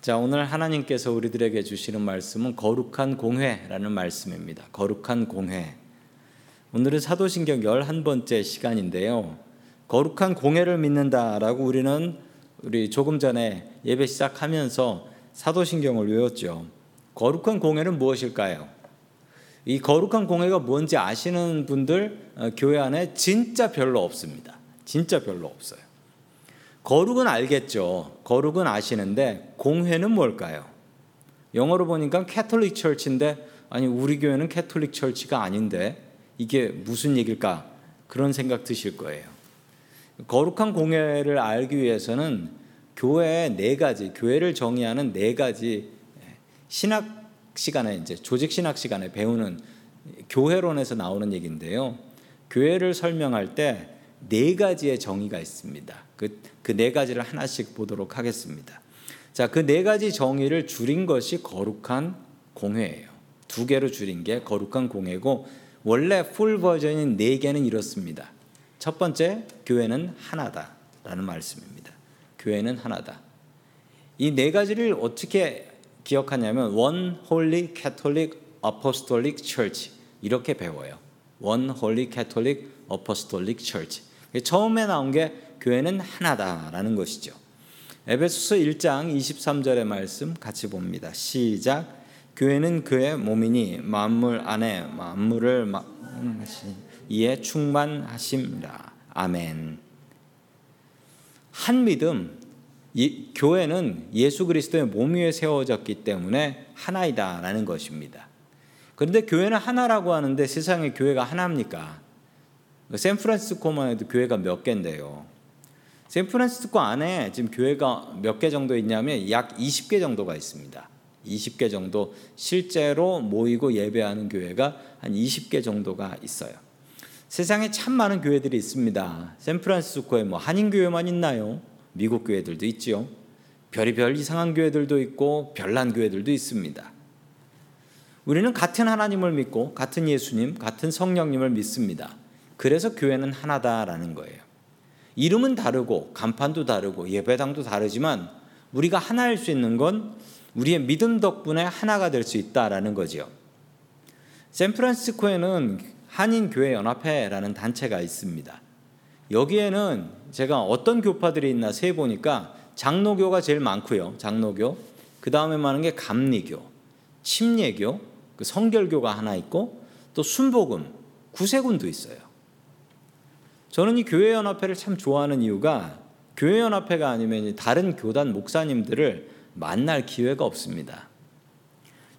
자, 오늘 하나님께서 우리들에게 주시는 말씀은 거룩한 공회라는 말씀입니다. 거룩한 공회. 오늘은 사도신경 11번째 시간인데요. 거룩한 공회를 믿는다라고 우리는 우리 조금 전에 예배 시작하면서 사도신경을 외웠죠. 거룩한 공회는 무엇일까요? 이 거룩한 공회가 뭔지 아시는 분들 어, 교회 안에 진짜 별로 없습니다. 진짜 별로 없어요. 거룩은 알겠죠. 거룩은 아시는데 공회는 뭘까요? 영어로 보니까 Catholic Church인데 아니 우리 교회는 Catholic Church가 아닌데 이게 무슨 얘기일까? 그런 생각 드실 거예요. 거룩한 공회를 알기 위해서는 교회의 네 가지, 교회를 정의하는 네 가지 신학 시간에 이제 조직 신학 시간에 배우는 교회론에서 나오는 얘기인데요. 교회를 설명할 때 네 가지의 정의가 있습니다. 그 그 네 가지를 하나씩 보도록 하겠습니다. 자, 그 네 가지 정의를 줄인 것이 거룩한 공회예요. 두 개로 줄인 게 거룩한 공회고 원래 full 버전인 네 개는 이렇습니다. 첫 번째, 교회는 하나다라는 말씀입니다. 교회는 하나다. 이 네 가지를 어떻게 기억하냐면 One Holy Catholic Apostolic Church 이렇게 배워요. One Holy Catholic Apostolic Church. 처음에 나온 게 교회는 하나다라는 것이죠. 에베소서 1장 23절의 말씀 같이 봅니다. 시작. 교회는 그의 몸이니 만물 안에 만물을 이에 충만하심이라. 아멘. 한 믿음 이, 교회는 예수 그리스도의 몸 위에 세워졌기 때문에 하나이다라는 것입니다. 그런데 교회는 하나라고 하는데 세상에 교회가 하나입니까? 샌프란시스코만 해도 교회가 몇 개인데요. 샌프란시스코 안에 지금 교회가 몇 개 정도 있냐면 약 20개 정도가 있습니다. 20개 정도 실제로 모이고 예배하는 교회가 한 20개 정도가 있어요. 세상에 참 많은 교회들이 있습니다. 샌프란시스코에 뭐 한인 교회만 있나요? 미국 교회들도 있지요. 별이별 이상한 교회들도 있고 별난 교회들도 있습니다. 우리는 같은 하나님을 믿고 같은 예수님, 같은 성령님을 믿습니다. 그래서 교회는 하나다라는 거예요. 이름은 다르고 간판도 다르고 예배당도 다르지만 우리가 하나일 수 있는 건 우리의 믿음 덕분에 하나가 될 수 있다라는 거죠. 샌프란시스코에는 한인 교회 연합회라는 단체가 있습니다. 여기에는 제가 어떤 교파들이 있나 세 보니까 장로교가 제일 많고요. 장로교. 그 다음에 많은 게 감리교, 침례교, 그 성결교가 하나 있고 또 순복음, 구세군도 있어요. 저는 이 교회 연합회를 참 좋아하는 이유가 교회 연합회가 아니면 다른 교단 목사님들을 만날 기회가 없습니다.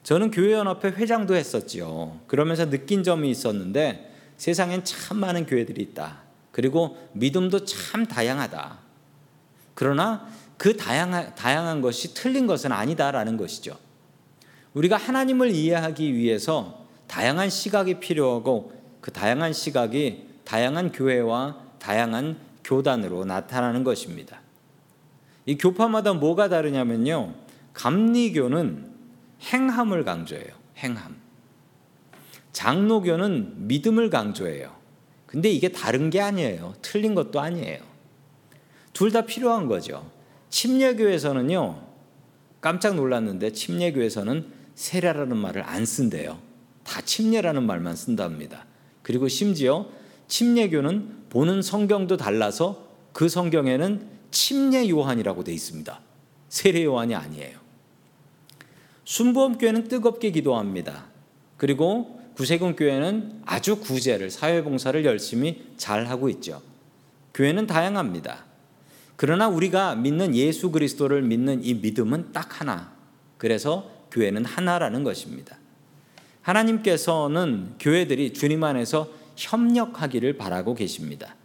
저는 교회 연합회 회장도 했었지요. 그러면서 느낀 점이 있었는데 세상엔 참 많은 교회들이 있다. 그리고 믿음도 참 다양하다. 그러나 그 다양한, 다양한 것이 틀린 것은 아니다라는 것이죠. 우리가 하나님을 이해하기 위해서 다양한 시각이 필요하고 그 다양한 시각이 다양한 교회와 다양한 교단으로 나타나는 것입니다. 이 교파마다 뭐가 다르냐면요. 감리교는 행함을 강조해요. 행함. 장로교는 믿음을 강조해요. 근데 이게 다른 게 아니에요. 틀린 것도 아니에요. 둘 다 필요한 거죠. 침례교에서는요. 깜짝 놀랐는데 침례교에서는 세례라는 말을 안 쓴대요. 다 침례라는 말만 쓴답니다. 그리고 심지어 침례교는 보는 성경도 달라서 그 성경에는 침례 요한이라고 돼 있습니다. 세례 요한이 아니에요. 순보험 교회는 뜨겁게 기도합니다. 그리고 구세군 교회는 아주 구제를 사회 봉사를 열심히 잘 하고 있죠. 교회는 다양합니다. 그러나 우리가 믿는 예수 그리스도를 믿는 이 믿음은 딱 하나. 그래서 교회는 하나라는 것입니다. 하나님께서는 교회들이 주님 안에서 협력하기를 바라고 계십니다.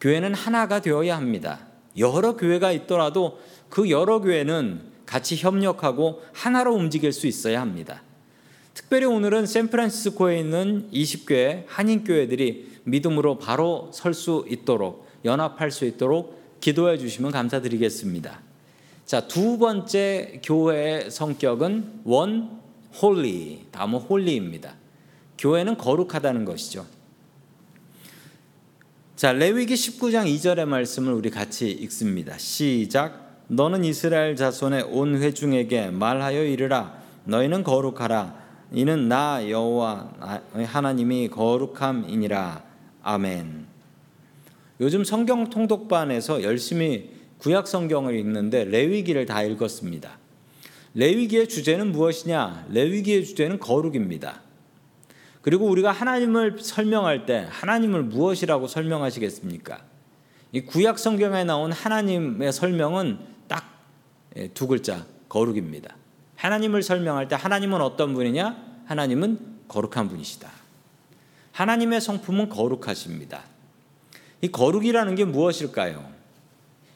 교회는 하나가 되어야 합니다. 여러 교회가 있더라도 그 여러 교회는 같이 협력하고 하나로 움직일 수 있어야 합니다. 특별히 오늘은 샌프란시스코에 있는 20교회 한인교회들이 믿음으로 바로 설 수 있도록 연합할 수 있도록 기도해 주시면 감사드리겠습니다. 자, 두 번째 교회의 성격은 One Holy, 다음 Holy입니다. 교회는 거룩하다는 것이죠. 자, 레위기 19장 2절의 말씀을 우리 같이 읽습니다. 시작. 너는 이스라엘 자손의 온 회중에게 말하여 이르라 너희는 거룩하라 이는 나 여호와 하나님이 거룩함이니라 아멘. 요즘 성경 통독반에서 열심히 구약 성경을 읽는데 레위기를 다 읽었습니다. 레위기의 주제는 무엇이냐? 레위기의 주제는 거룩입니다. 그리고 우리가 하나님을 설명할 때 하나님을 무엇이라고 설명하시겠습니까? 이 구약 성경에 나온 하나님의 설명은 딱두 예, 글자 거룩입니다. 하나님을 설명할 때 하나님은 어떤 분이냐? 하나님은 거룩한 분이시다. 하나님의 성품은 거룩하십니다. 이 거룩이라는 게 무엇일까요?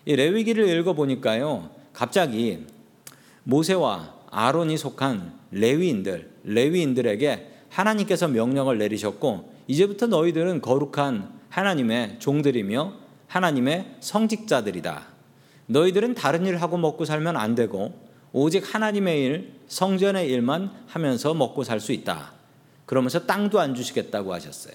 이 레위기를 읽어 보니까요. 갑자기 모세와 아론이 속한 레위인들, 레위인들에게 하나님께서 명령을 내리셨고 이제부터 너희들은 거룩한 하나님의 종들이며 하나님의 성직자들이다. 너희들은 다른 일 하고 먹고 살면 안 되고 오직 하나님의 일, 성전의 일만 하면서 먹고 살 수 있다. 그러면서 땅도 안 주시겠다고 하셨어요.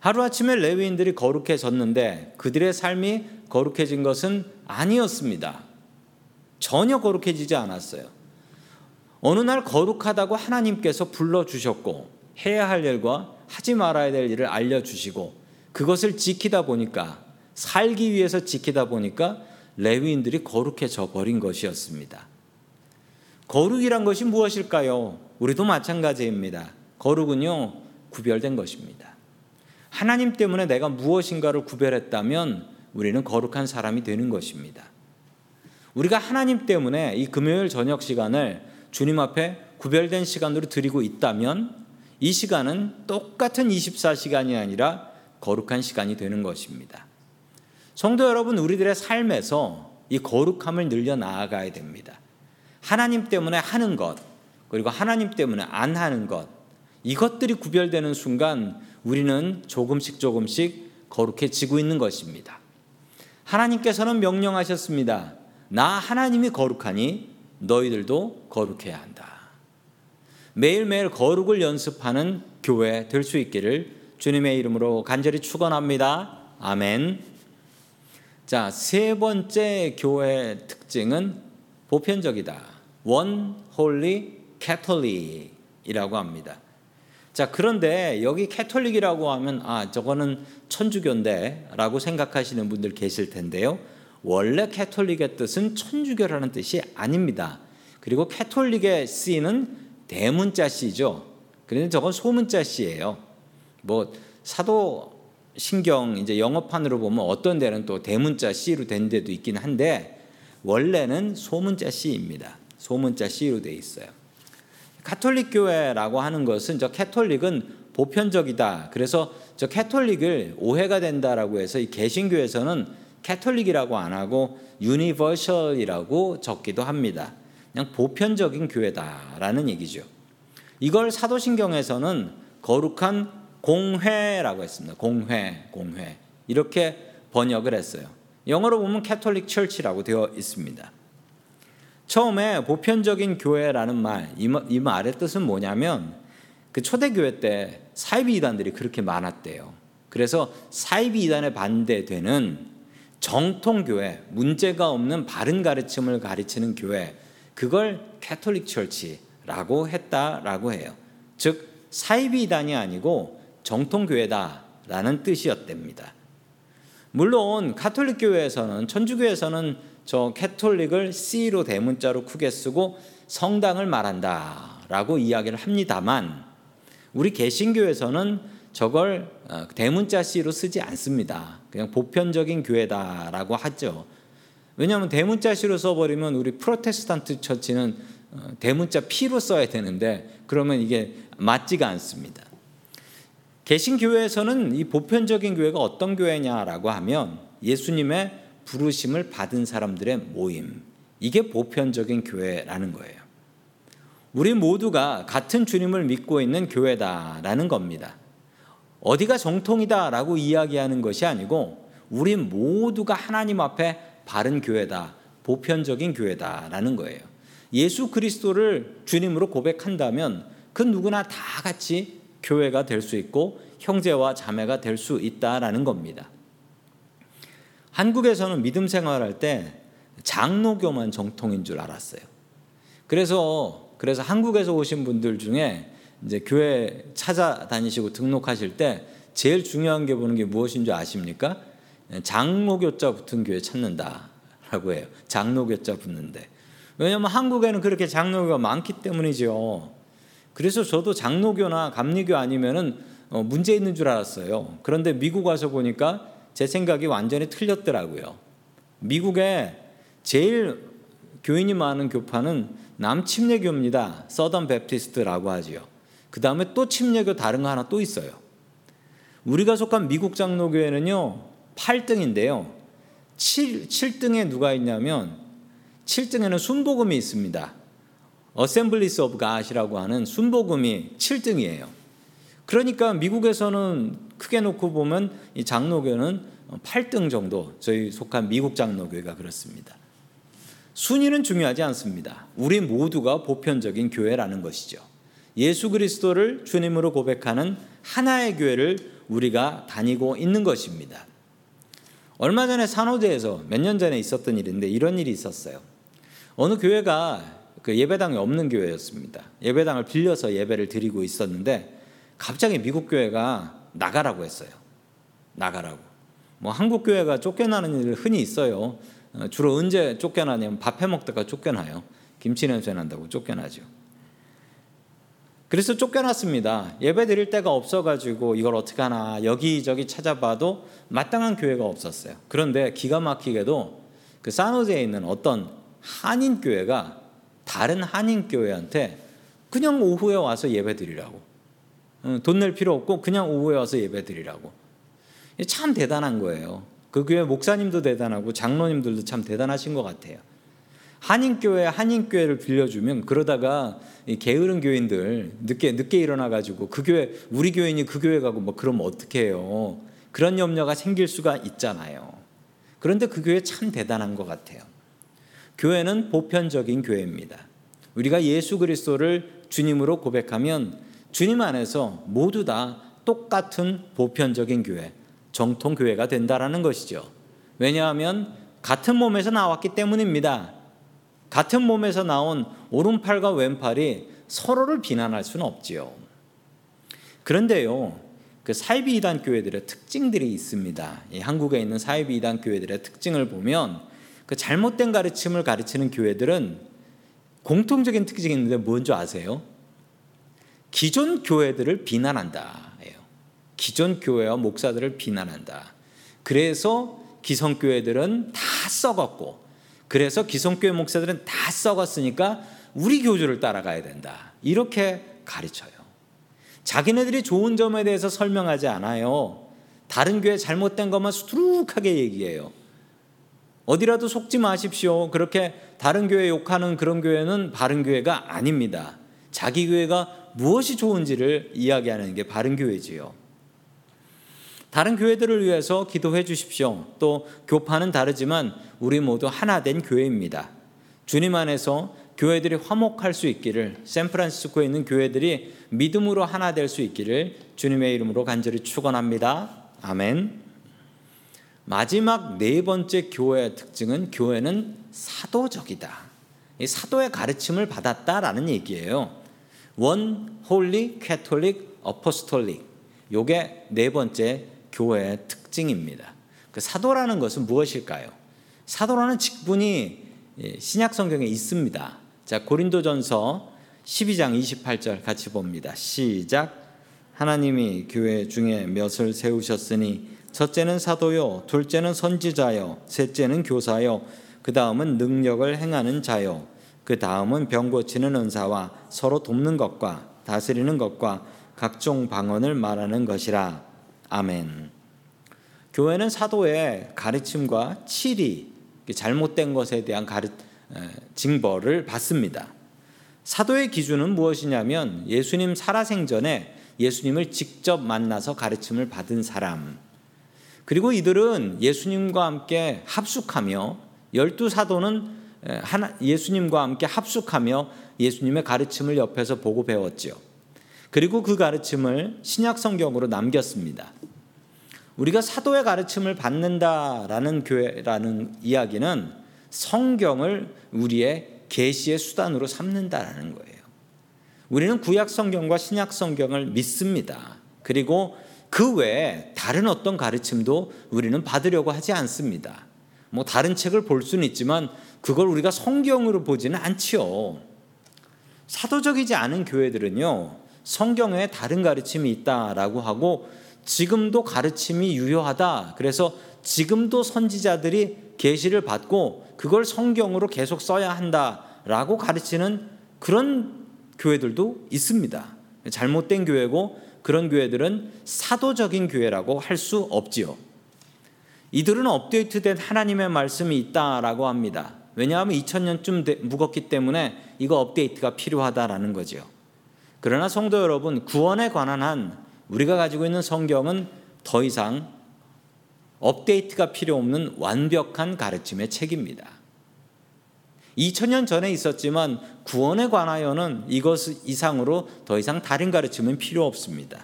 하루아침에 레위인들이 거룩해졌는데 그들의 삶이 거룩해진 것은 아니었습니다. 전혀 거룩해지지 않았어요. 어느 날 거룩하다고 하나님께서 불러주셨고 해야 할 일과 하지 말아야 될 일을 알려주시고 그것을 지키다 보니까 살기 위해서 지키다 보니까 레위인들이 거룩해져 버린 것이었습니다. 거룩이란 것이 무엇일까요? 우리도 마찬가지입니다. 거룩은요, 구별된 것입니다. 하나님 때문에 내가 무엇인가를 구별했다면 우리는 거룩한 사람이 되는 것입니다. 우리가 하나님 때문에 이 금요일 저녁 시간을 주님 앞에 구별된 시간으로 드리고 있다면 이 시간은 똑같은 24시간이 아니라 거룩한 시간이 되는 것입니다. 성도 여러분, 우리들의 삶에서 이 거룩함을 늘려 나아가야 됩니다. 하나님 때문에 하는 것, 그리고 하나님 때문에 안 하는 것, 이것들이 구별되는 순간 우리는 조금씩 조금씩 거룩해지고 있는 것입니다. 하나님께서는 명령하셨습니다. 나 하나님이 거룩하니 너희들도 거룩해야 한다. 매일매일 거룩을 연습하는 교회 될 수 있기를 주님의 이름으로 간절히 축원합니다. 아멘. 자, 세 번째 교회 특징은 보편적이다. One Holy Catholic이라고 합니다. 자, 그런데 여기 Catholic이라고 하면 아, 저거는 천주교인데라고 생각하시는 분들 계실 텐데요. 원래 Catholic의 뜻은 천주교라는 뜻이 아닙니다. 그리고 캐톨릭의 C는 대문자 C죠. 그런데 저건 소문자 C예요. 뭐 사도 신경 이제 영어판으로 보면 어떤 데는 또 대문자 C로 된 데도 있긴 한데 원래는 소문자 C입니다. 소문자 C로 돼 있어요. 카톨릭 교회라고 하는 것은 저 캐톨릭은 보편적이다. 그래서 저 캐톨릭을 오해가 된다라고 해서 이 개신교에서는 Catholic이라고 안 하고 universal이라고 적기도 합니다. 그냥 보편적인 교회다라는 얘기죠. 이걸 사도신경에서는 거룩한 공회라고 했습니다. 공회, 공회. 이렇게 번역을 했어요. 영어로 보면 Catholic Church라고 되어 있습니다. 처음에 보편적인 교회라는 말, 이, 말의 뜻은 뭐냐면 그 초대교회 때 사이비 이단들이 그렇게 많았대요. 그래서 사이비 이단에 반대되는 정통 교회, 문제가 없는 바른 가르침을 가르치는 교회, 그걸 Catholic Church라고 했다라고 해요. 즉, 사이비 이단이 아니고 정통 교회다라는 뜻이었답니다. 물론 카톨릭 교회에서는 천주교에서는 저 Catholic을 C로 대문자로 크게 쓰고 성당을 말한다라고 이야기를 합니다만 우리 개신교에서는 저걸 어, 대문자 C로 쓰지 않습니다. 그냥 보편적인 교회다라고 하죠. 왜냐하면 대문자 C로 써버리면 우리 프로테스탄트 처치는 어, 대문자 P로 써야 되는데 그러면 이게 맞지가 않습니다. 개신교회에서는 이 보편적인 교회가 어떤 교회냐라고 하면 예수님의 부르심을 받은 사람들의 모임. 이게 보편적인 교회라는 거예요. 우리 모두가 같은 주님을 믿고 있는 교회다라는 겁니다. 어디가 정통이다라고 이야기하는 것이 아니고 우리 모두가 하나님 앞에 바른 교회다, 보편적인 교회다라는 거예요. 예수 그리스도를 주님으로 고백한다면 그 누구나 다 같이 교회가 될 수 있고 형제와 자매가 될 수 있다라는 겁니다. 한국에서는 믿음 생활할 때 장로교만 정통인 줄 알았어요. 그래서 그래서 한국에서 오신 분들 중에 이제 교회 찾아다니시고 등록하실 때 제일 중요한 게 보는 게 무엇인 줄 아십니까? 장로교자 붙은 교회 찾는다라고 해요. 장로교자 붙는데. 왜냐하면 한국에는 그렇게 장로교가 많기 때문이죠. 그래서 저도 장로교나 감리교 아니면은 어, 문제 있는 줄 알았어요. 그런데 미국 와서 보니까 제 생각이 완전히 틀렸더라고요. 미국에 제일 교인이 많은 교파는 남침례교입니다. Southern Baptist라고 하지요. 그 다음에 또 침례교 다른 거 하나 또 있어요. 우리가 속한 미국 장로교회는요, 8등인데요. 7, 7등에 누가 있냐면, 7등에는 순복음이 있습니다. Assemblies of God이라고 하는 순복음이 7등이에요. 그러니까 미국에서는 크게 놓고 보면 이 장로교는 8등 정도 저희 속한 미국 장로교회가 그렇습니다. 순위는 중요하지 않습니다. 우리 모두가 보편적인 교회라는 것이죠. 예수 그리스도를 주님으로 고백하는 하나의 교회를 우리가 다니고 있는 것입니다. 얼마 전에 산호제에서 몇 년 전에 있었던 일인데 이런 일이 있었어요. 어느 교회가 그 예배당이 없는 교회였습니다. 예배당을 빌려서 예배를 드리고 있었는데 갑자기 미국 교회가 나가라고 했어요. 나가라고. 뭐 한국 교회가 쫓겨나는 일 흔히 있어요. 어, 주로 언제 쫓겨나냐면 밥해 먹다가 쫓겨나요. 김치 냄새 난다고 쫓겨나죠. 그래서 쫓겨났습니다. 예배 드릴 데가 없어가지고 이걸 어떻게 하나 여기저기 찾아봐도 마땅한 교회가 없었어요. 그런데 기가 막히게도 그 사노제에 있는 어떤 한인 교회가 다른 한인 교회한테 그냥 오후에 와서 예배 드리라고 어, 돈낼 필요 없고 그냥 오후에 와서 예배 드리라고 참 대단한 거예요. 그 교회 목사님도 대단하고 장로님들도 참 대단하신 것 같아요. 한인교회 한인교회를 빌려주면 그러다가 게으른 교인들 늦게 늦게 일어나 가지고 그 교회 우리 교인이 그 교회 가고 뭐 그러면 어떻게 해요? 그런 염려가 생길 수가 있잖아요. 그런데 그 교회 참 대단한 것 같아요. 교회는 보편적인 교회입니다. 우리가 예수 그리스도를 주님으로 고백하면 주님 안에서 모두 다 똑같은 보편적인 교회, 정통 교회가 된다라는 것이죠. 왜냐하면 같은 몸에서 나왔기 때문입니다. 같은 몸에서 나온 오른팔과 왼팔이 서로를 비난할 수는 없지요. 그런데요, 그 사이비 이단 교회들의 특징들이 있습니다. 한국에 있는 사이비 이단 교회들의 특징을 보면 그 잘못된 가르침을 가르치는 교회들은 공통적인 특징이 있는데 뭔지 아세요? 기존 교회들을 비난한다. 기존 교회와 목사들을 비난한다. 그래서 기성교회들은 다 썩었고 그래서 기성교회 목사들은 다 썩었으니까 우리 교주를 따라가야 된다. 이렇게 가르쳐요. 자기네들이 좋은 점에 대해서 설명하지 않아요. 다른 교회 잘못된 것만 수두룩하게 얘기해요. 어디라도 속지 마십시오. 그렇게 다른 교회 욕하는 그런 교회는 바른 교회가 아닙니다. 자기 교회가 무엇이 좋은지를 이야기하는 게 바른 교회지요. 다른 교회들을 위해서 기도해 주십시오. 또 교파는 다르지만 우리 모두 하나 된 교회입니다. 주님 안에서 교회들이 화목할 수 있기를 샌프란시스코에 있는 교회들이 믿음으로 하나 될 수 있기를 주님의 이름으로 간절히 축원합니다. 아멘. 마지막 네 번째 교회의 특징은 교회는 사도적이다. 이 사도의 가르침을 받았다라는 얘기예요. One Holy Catholic Apostolic. 요게 네 번째 교회의 특징입니다. 그 사도라는 것은 무엇일까요? 사도라는 직분이 예, 신약 성경에 있습니다. 자, 고린도전서 12장 28절 같이 봅니다. 시작. 하나님이 교회 중에 몇을 세우셨으니 첫째는 사도요, 둘째는 선지자요, 셋째는 교사요, 그 다음은 능력을 행하는 자요, 그 다음은 병 고치는 은사와 서로 돕는 것과 다스리는 것과 각종 방언을 말하는 것이라. 아멘. 교회는 사도의 가르침과 치리, 잘못된 것에 대한 가르, 징벌을 받습니다. 사도의 기준은 무엇이냐면 예수님 살아생전에 예수님을 직접 만나서 가르침을 받은 사람. 그리고 이들은 예수님과 함께 합숙하며 열두 사도는 예수님과 함께 합숙하며 예수님의 가르침을 옆에서 보고 배웠지요. 그리고 그 가르침을 신약 성경으로 남겼습니다. 우리가 사도의 가르침을 받는다라는 교회라는 이야기는 성경을 우리의 계시의 수단으로 삼는다라는 거예요. 우리는 구약 성경과 신약 성경을 믿습니다. 그리고 그 외에 다른 어떤 가르침도 우리는 받으려고 하지 않습니다. 뭐 다른 책을 볼 수는 있지만 그걸 우리가 성경으로 보지는 않지요. 사도적이지 않은 교회들은요. 성경에 다른 가르침이 있다라고 하고 지금도 가르침이 유효하다. 그래서 지금도 선지자들이 계시를 받고 그걸 성경으로 계속 써야 한다라고 가르치는 그런 교회들도 있습니다. 잘못된 교회고 그런 교회들은 사도적인 교회라고 할 수 없지요. 이들은 업데이트된 하나님의 말씀이 있다라고 합니다. 왜냐하면 2000년쯤 묵었기 때문에 이거 업데이트가 필요하다라는 거죠. 그러나 성도 여러분, 구원에 관한 한 우리가 가지고 있는 성경은 더 이상 업데이트가 필요 없는 완벽한 가르침의 책입니다. 2000년 전에 있었지만 구원에 관하여는 이것 이상으로 더 이상 다른 가르침은 필요 없습니다.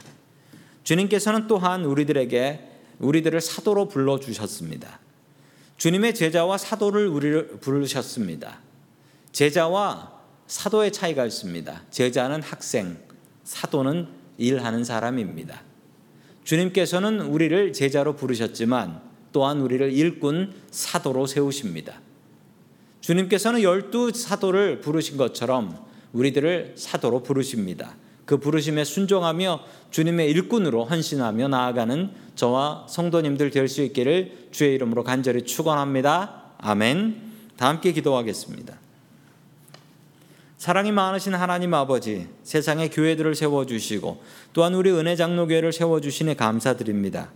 주님께서는 또한 우리들에게 우리들을 사도로 불러 주셨습니다. 주님의 제자와 사도를 우리를 부르셨습니다. 제자와 사도의 차이가 있습니다. 제자는 학생, 사도는 일하는 사람입니다. 주님께서는 우리를 제자로 부르셨지만 또한 우리를 일꾼 사도로 세우십니다. 주님께서는 열두 사도를 부르신 것처럼 우리들을 사도로 부르십니다. 그 부르심에 순종하며 주님의 일꾼으로 헌신하며 나아가는 저와 성도님들 될 수 있기를 주의 이름으로 간절히 축원합니다. 아멘. 다 함께 기도하겠습니다. 사랑이 많으신 하나님 아버지, 세상에 교회들을 세워 주시고 또한 우리 은혜 장로교회를 세워 주시니 감사드립니다.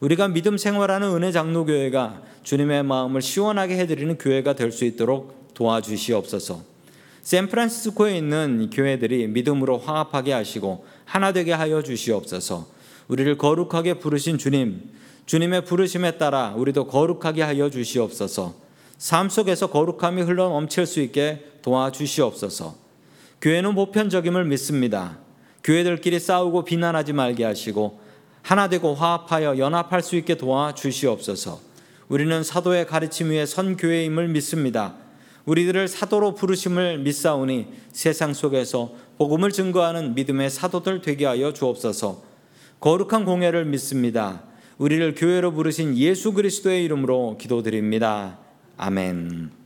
우리가 믿음 생활하는 은혜 장로교회가 주님의 마음을 시원하게 해드리는 교회가 될 수 있도록 도와주시옵소서. 샌프란시스코에 있는 교회들이 믿음으로 화합하게 하시고 하나 되게 하여 주시옵소서. 우리를 거룩하게 부르신 주님, 주님의 부르심에 따라 우리도 거룩하게 하여 주시옵소서. 삶 속에서 거룩함이 흘러 넘칠 수 있게 도와주시옵소서. 교회는 보편적임을 믿습니다. 교회들끼리 싸우고 비난하지 말게 하시고 하나 되고 화합하여 연합할 수 있게 도와주시옵소서. 우리는 사도의 가르침 위에 선 교회임을 믿습니다. 우리들을 사도로 부르심을 믿사오니 세상 속에서 복음을 증거하는 믿음의 사도들 되게 하여 주옵소서. 거룩한 공예를 믿습니다. 우리를 교회로 부르신 예수 그리스도의 이름으로 기도드립니다. 아멘.